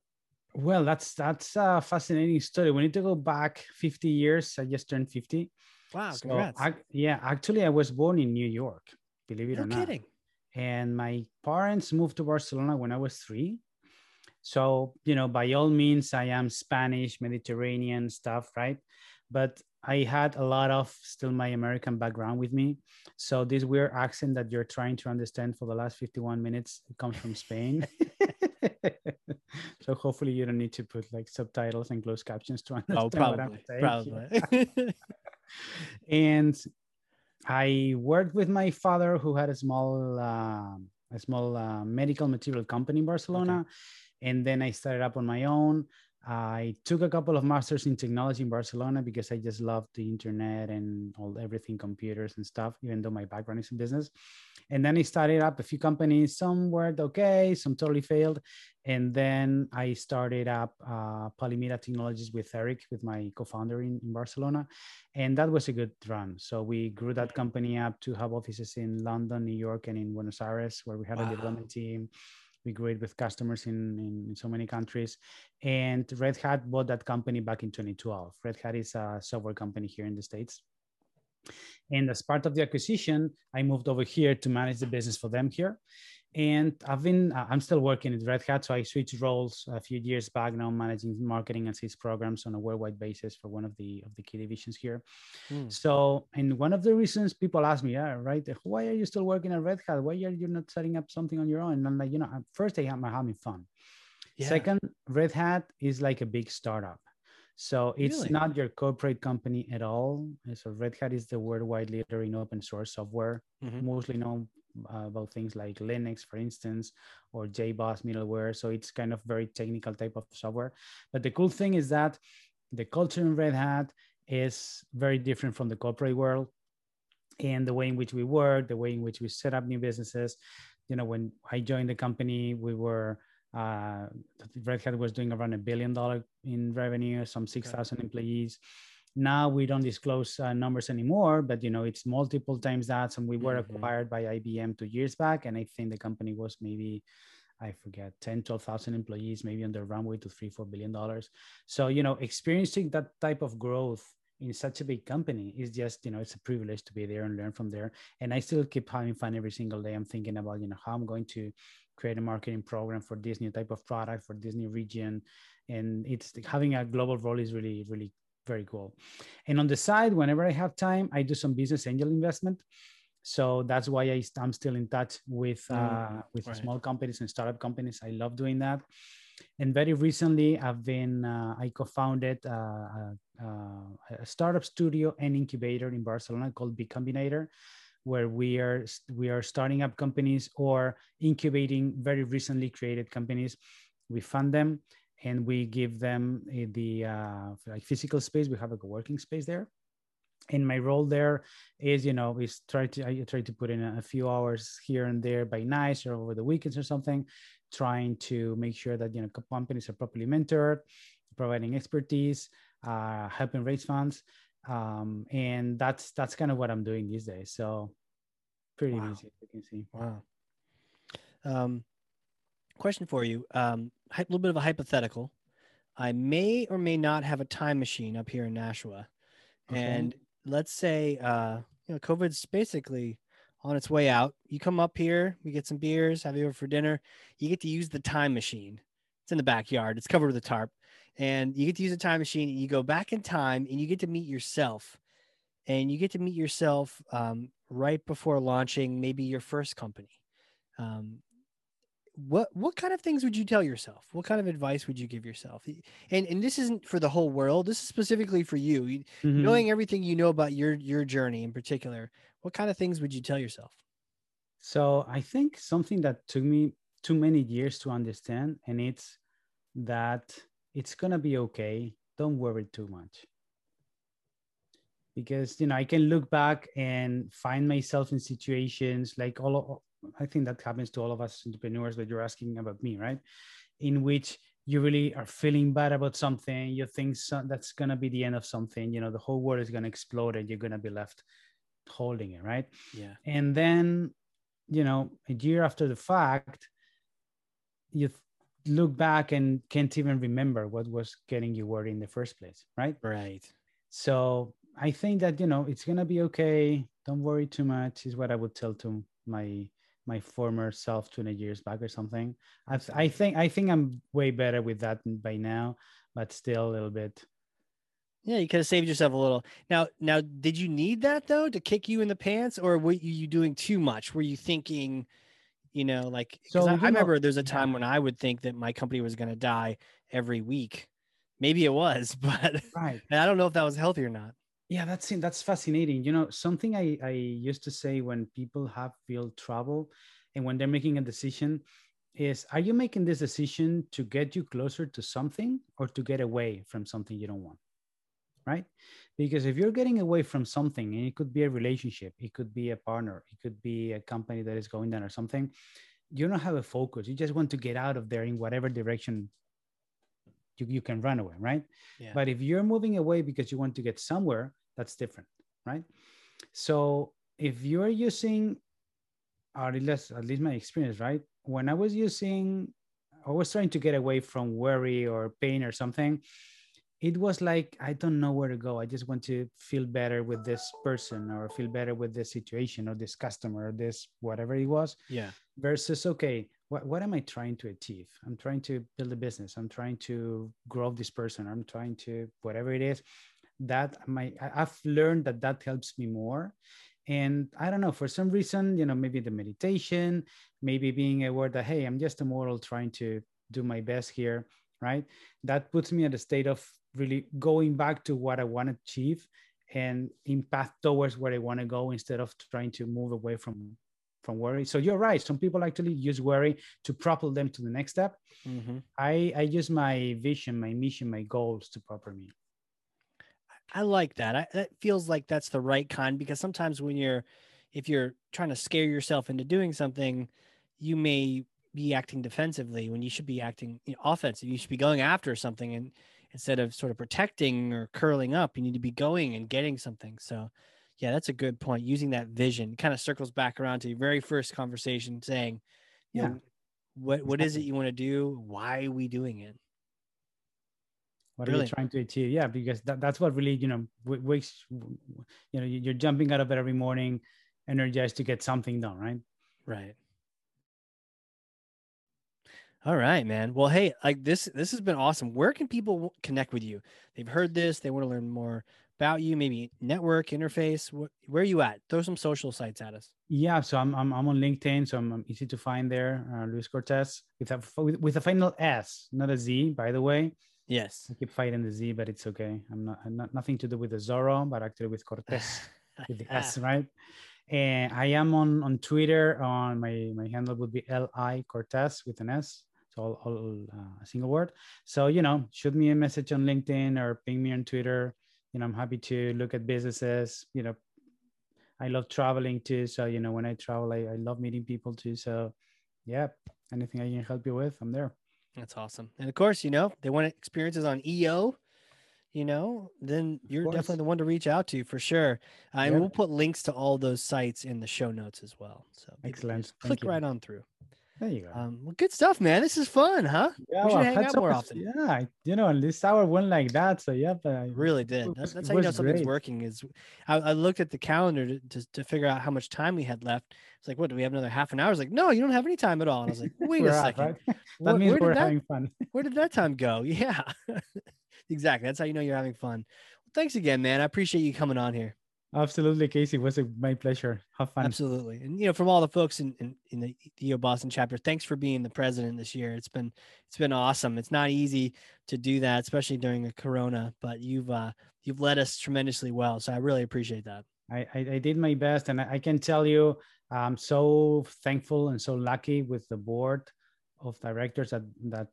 Well, that's that's a fascinating story. We need to go back 50 years. I just turned 50. Wow, So, congrats! ac- yeah, actually, I was born in New York, believe it no or not. kidding. And my parents moved to Barcelona when I was three. So, you know, by all means, I am Spanish, Mediterranean stuff, right? But I had a lot of still my American background with me. So, this weird accent that you're trying to understand for the last 51 minutes comes from Spain. [LAUGHS] so, hopefully, you don't need to put like subtitles and closed captions to understand Oh, what I'm probably, saying. probably. [LAUGHS] and I worked with my father, who had a small uh, a small uh, medical material company in Barcelona, and then I started up on my own. I took a couple of masters in technology in Barcelona because I just loved the internet and all everything computers and stuff, even though my background is in business. And then I started up a few companies. Some worked okay, some totally failed. And then I started up uh, Polymita Technologies with Eric, with my co-founder in, in Barcelona, and that was a good run. So we grew that company up to have offices in London, New York, and in Buenos Aires, where we had Wow. a development team. We grew it with customers in, in, in so many countries. And Red Hat bought that company back in 2012. Red Hat is a software company here in the States. And as part of the acquisition, I moved over here to manage the business for them here. And I've been, uh, I'm still working at Red Hat. So I switched roles a few years back now, managing marketing and sales programs on a worldwide basis for one of the of the key divisions here. Hmm. So, and one of the reasons people ask me, yeah, right, why are you still working at Red Hat? Why are you not setting up something on your own? And I'm like, you know, first I am having fun. Yeah. Second, Red Hat is like a big startup. So it's Really? not your corporate company at all. So Red Hat is the worldwide leader in open source software, Mhm. mostly known uh, about things like Linux, for instance, or JBoss middleware. So it's kind of very technical type of software. But the cool thing is that the culture in Red Hat is very different from the corporate world and the way in which we work, the way in which we set up new businesses. You know, when I joined the company, we were uh, Red Hat was doing around a billion dollar in revenue, some six thousand employees. Now we don't disclose uh, numbers anymore, but you know it's multiple times that. And we were Mhm. acquired by IBM two years back, and I think the company was maybe I forget 10, 12,000 employees, maybe on the runway to three, four billion dollars. So you know, experiencing that type of growth in such a big company is just you know it's a privilege to be there and learn from there and i still keep having fun every single day i'm thinking about you know how i'm going to create a marketing program for this new type of product for this new region and it's having a global role is really really very cool. And on the side whenever i have time i do some business angel investment. So that's why I, i'm still in touch with uh, Mm, with right. small companies and startup companies. I love doing that. And very recently i've been uh, i co-founded uh, a, uh, a startup studio and incubator in barcelona called Bcombinator where we are we are starting up companies or incubating very recently created companies. We fund them and we give them uh, the uh, like physical space we have a co-working space there and my role there is you know is try to i try to put in a, a few hours here and there by nights or over the weekends or something trying to make sure that you know companies are properly mentored providing expertise uh, helping raise funds um, and that's that's kind of what i'm doing these days so pretty Wow. easy you can see Wow. Um, question for you. Um, a little bit of a hypothetical. I may or may not have a time machine up here in Nashua, Okay. and let's say uh, you know COVID's basically on its way out. You come up here, we get some beers, have you over for dinner. You get to use the time machine. It's in the backyard. It's covered with a tarp, and you get to use the time machine. And you go back in time, and you get to meet yourself, and you get to meet yourself um, right before launching maybe your first company. Um, what what kind of things would you tell yourself? What kind of advice would you give yourself? And and this isn't for the whole world. This is specifically for you. Mhm. Knowing everything you know about your your journey in particular, what kind of things would you tell yourself? So I think something that took me too many years to understand, and it's that it's gonna be okay. Don't worry too much. Because you know, I can look back and find myself in situations like all of, I think that happens to all of us entrepreneurs that you're asking about me, right? In which you really are feeling bad about something, you think so, that's gonna be the end of something, you know, the whole world is gonna explode and you're gonna be left holding it, right? Yeah. and then you know a year after the fact you look back and can't even remember what was getting you worried in the first place right Right. so i think that you know it's gonna be okay don't worry too much is what i would tell to my my former self 20 years back or something i, th- I think i think i'm way better with that by now but still a little bit Yeah, you could have saved yourself a little. Now, now, did you need that though to kick you in the pants, or were you you doing too much? Were you thinking, you know, like? So, I, I remember there's a time when I would think that my company was going to die every week. Maybe it was, [LAUGHS] but right I don't know if that was healthy or not. Yeah that's that's fascinating you know something i i used to say when people have real trouble and when they're making a decision is are you making this decision to get you closer to something or to get away from something you don't want? Right? Because if you're getting away from something and it could be a relationship it could be a partner it could be a company that is going down or something you don't have a focus. You just want to get out of there in whatever direction you, you can run away right? Yeah. but if you're moving away because you want to get somewhere that's different right? So if you're using or at least at least my experience right? When i was using i was trying to get away from worry or pain or something it was like i don't know where to go. I just want to feel better with this person or feel better with this situation or this customer or this whatever it was yeah. versus okay what, what am i trying to achieve? I'm trying to build a business. I'm trying to grow this person. I'm trying to whatever it is that my i've learned that that helps me more. And i don't know for some reason you know maybe the meditation maybe being aware that hey i'm just a mortal trying to do my best here right? That puts me at a state of really going back to what i want to achieve and in path towards where i want to go instead of trying to move away from from worry. So you're right some people actually use worry to propel them to the next step. Hmm i i use my vision my mission my goals to propel me I like that. I, that feels like that's the right kind because sometimes when you're, if you're trying to scare yourself into doing something, you may be acting defensively when you should be acting you know, offensive. You should be going after something, and instead of sort of protecting or curling up, you need to be going and getting something. So, yeah, that's a good point. Using that vision kind of circles back around to your very first conversation, saying, you Yeah. know, what what is it you want to do? Why are we doing it? What Brilliant. are you trying to achieve yeah because that, that's what really you know wakes you know you- you're jumping out of bed every morning energized to get something done right Right. All right, man. Well, hey, like this this has been awesome. Where can people connect with you? They've heard this, they want to learn more about you, maybe network, interface. Wh- where are you at? Throw some social sites at us. yeah so i'm i'm, I'm on linkedin so I'm, I'm easy to find there uh, Luis Cortes with a with, with a final s not a z by the way Yes. i keep fighting the z but it's okay i'm not, I'm not nothing to do with the zorro but actually with Cortes [LAUGHS] with the S, right? And I am on on Twitter. On my my handle would be L I Cortes with an S. So all, all uh, a single word. So you know, shoot me a message on LinkedIn or ping me on Twitter. You know, I'm happy to look at businesses. You know, I love traveling too. So you know, when I travel, I, I love meeting people too. So yeah, anything I can help you with, I'm there. That's awesome. And of course, you know, they want experiences on EO. you know, then you're definitely the one to reach out to for sure. Uh, and we'll put links to all those sites in the show notes as well. So excellent. Click right on through. There you go. Um, well, good stuff, man. This is fun, huh? Yeah, we should well, hang out more much, often. Yeah, you know, and this hour went like that. So yeah, but I really did. That's, that's how you know something's great. working. Is I, I, looked at the calendar to, to, to figure out how much time we had left. It's like, what do we have another half an hour? I was like, no, you don't have any time at all. And I was like, [LAUGHS] wait a second. Right? [LAUGHS] that where, means where we're having that, fun. [LAUGHS] where did that time go? Yeah, exactly. That's how you know you're having fun. Well, thanks again, man. I appreciate you coming on here. Absolutely, Casey. It was a, my pleasure. Have fun. Absolutely. And you know, from all the folks in, in, in the EO Boston chapter, thanks for being the president this year. It's been it's been awesome. It's not easy to do that, especially during a corona, but you've uh you've led us tremendously well. So I really appreciate that. I, I, I did my best and I, I can tell you I'm so thankful and so lucky with the board of directors that that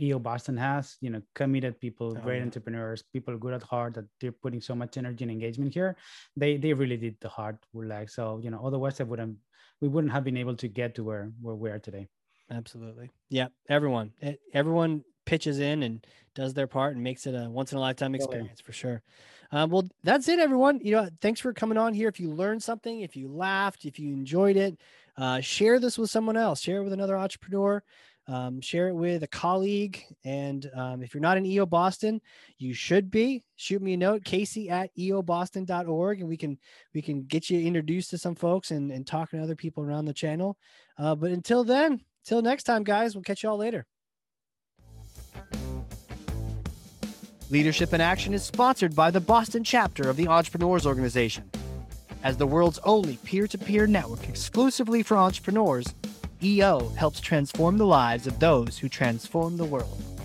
EO Boston has, you know, committed people, oh, great yeah. entrepreneurs, people good at heart that they're putting so much energy and engagement here. They they really did the hard work. So you know, otherwise I wouldn't we wouldn't have been able to get to where where we are today. Absolutely. Yeah. Everyone, everyone pitches in and does their part and makes it a once in a lifetime experience for sure. Um, well, that's it, everyone. You know, thanks for coming on here. If you learned something, if you laughed, if you enjoyed it, uh, share this with someone else. Share it with another entrepreneur um, share it with a colleague. And um, if you're not in EO Boston, you should be. Shoot me a note, Casey at eoboston.org, and we can we can get you introduced to some folks and, and talking to other people around the channel. Uh, but until then, until next time, guys, we'll catch you all later. Leadership in Action is sponsored by the Boston chapter of the Entrepreneurs Organization. As the world's only peer to peer network exclusively for entrepreneurs, EO helps transform the lives of those who transform the world.